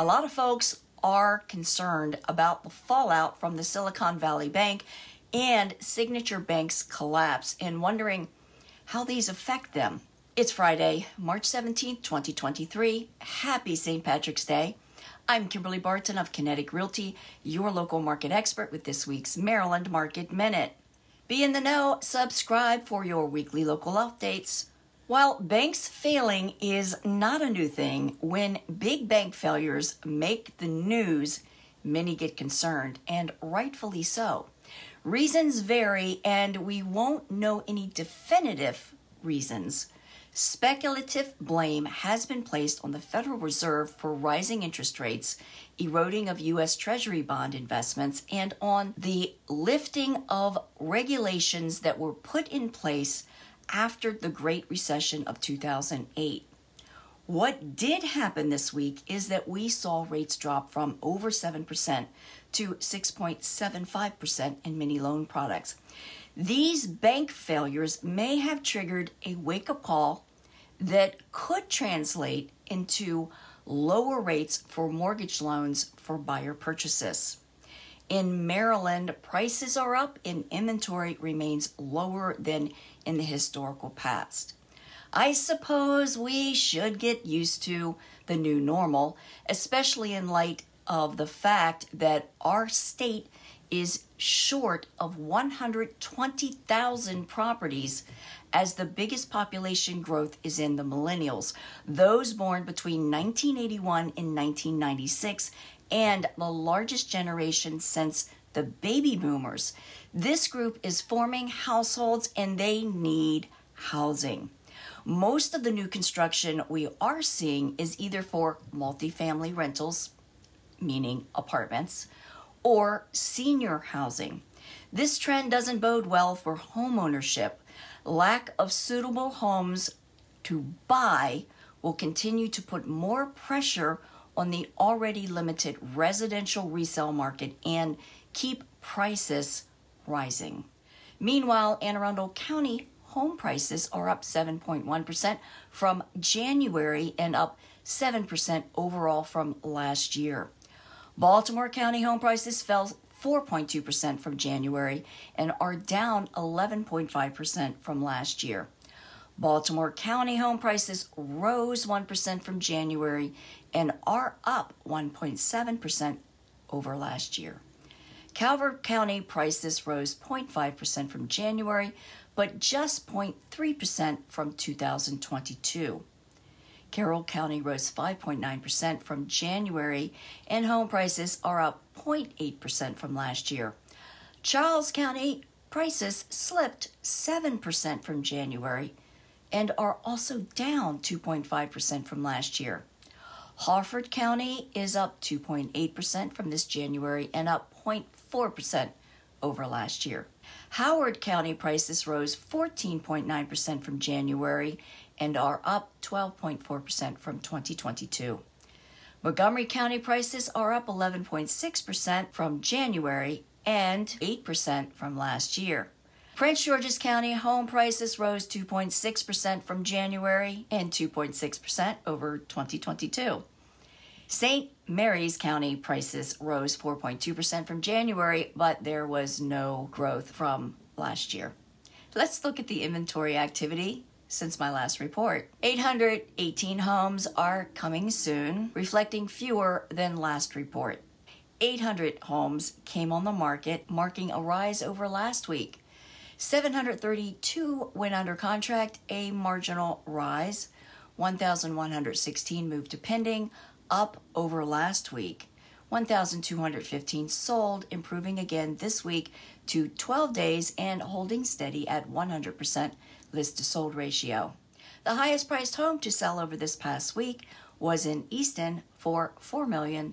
A lot of folks are concerned about the fallout from the Silicon Valley Bank and Signature Bank's collapse and wondering how these affect them. It's Friday, March 17th, 2023. Happy St. Patrick's Day. I'm Kimberly Barton of Kinetic Realty, your local market expert with this week's Maryland Market Minute. Be in the know, subscribe for your weekly local updates. While banks failing is not a new thing, when big bank failures make the news, many get concerned, and rightfully so. Reasons vary, and we won't know any definitive reasons. Speculative blame has been placed on the Federal Reserve for rising interest rates, eroding of U.S. Treasury bond investments, and on the lifting of regulations that were put in place after the Great Recession of 2008. What did happen this week is that we saw rates drop from over 7% to 6.75% in many loan products. These bank failures may have triggered a wake up call that could translate into lower rates for mortgage loans for buyer purchases. In Maryland, prices are up and inventory remains lower than in the historical past. I suppose we should get used to the new normal, especially in light of the fact that our state is short of 120,000 properties as the biggest population growth is in the millennials, those born between 1981 and 1996, and the largest generation since the baby boomers. This group is forming households and they need housing. Most of the new construction we are seeing is either for multifamily rentals, meaning apartments, or senior housing. This trend doesn't bode well for homeownership. Lack of suitable homes to buy will continue to put more pressure on the already limited residential resale market and keep prices rising. Meanwhile, Anne Arundel County home prices are up 7.1% from January and up 7% overall from last year. Baltimore County home prices fell 4.2% from January and are down 11.5% from last year. Baltimore County home prices rose 1% from January and are up 1.7% over last year. Calvert County prices rose 0.5% from January, but just 0.3% from 2022. Carroll County rose 5.9% from January, and home prices are up 0.8% from last year. Charles County prices slipped 7% from January and are also down 2.5% from last year. Harford County is up 2.8% from this January and up 0.4% over last year. Howard County prices rose 14.9% from January and are up 12.4% from 2022. Montgomery County prices are up 11.6% from January and 8% from last year. Prince George's County home prices rose 2.6% from January and 2.6% over 2022. St. Mary's County prices rose 4.2% from January, but there was no growth from last year. Let's look at the inventory activity since my last report. 818 homes are coming soon, reflecting fewer than last report. 800 homes came on the market, marking a rise over last week. 732 went under contract, a marginal rise. 1,116 moved to pending, up over last week. 1,215 sold, improving again this week to 12 days and holding steady at 100% list to sold ratio. The highest priced home to sell over this past week was in Easton for $4 million.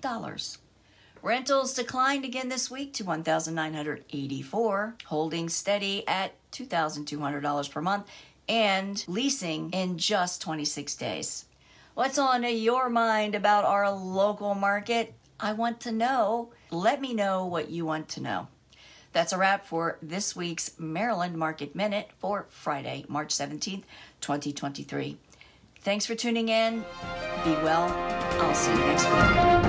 Rentals declined again this week to 1,984, holding steady at $2,200 per month and leasing in just 26 days. What's on your mind about our local market? I want to know. Let me know what you want to know. That's a wrap for this week's Maryland Market Minute for Friday, March 17th, 2023. Thanks for tuning in. Be well. I'll see you next week.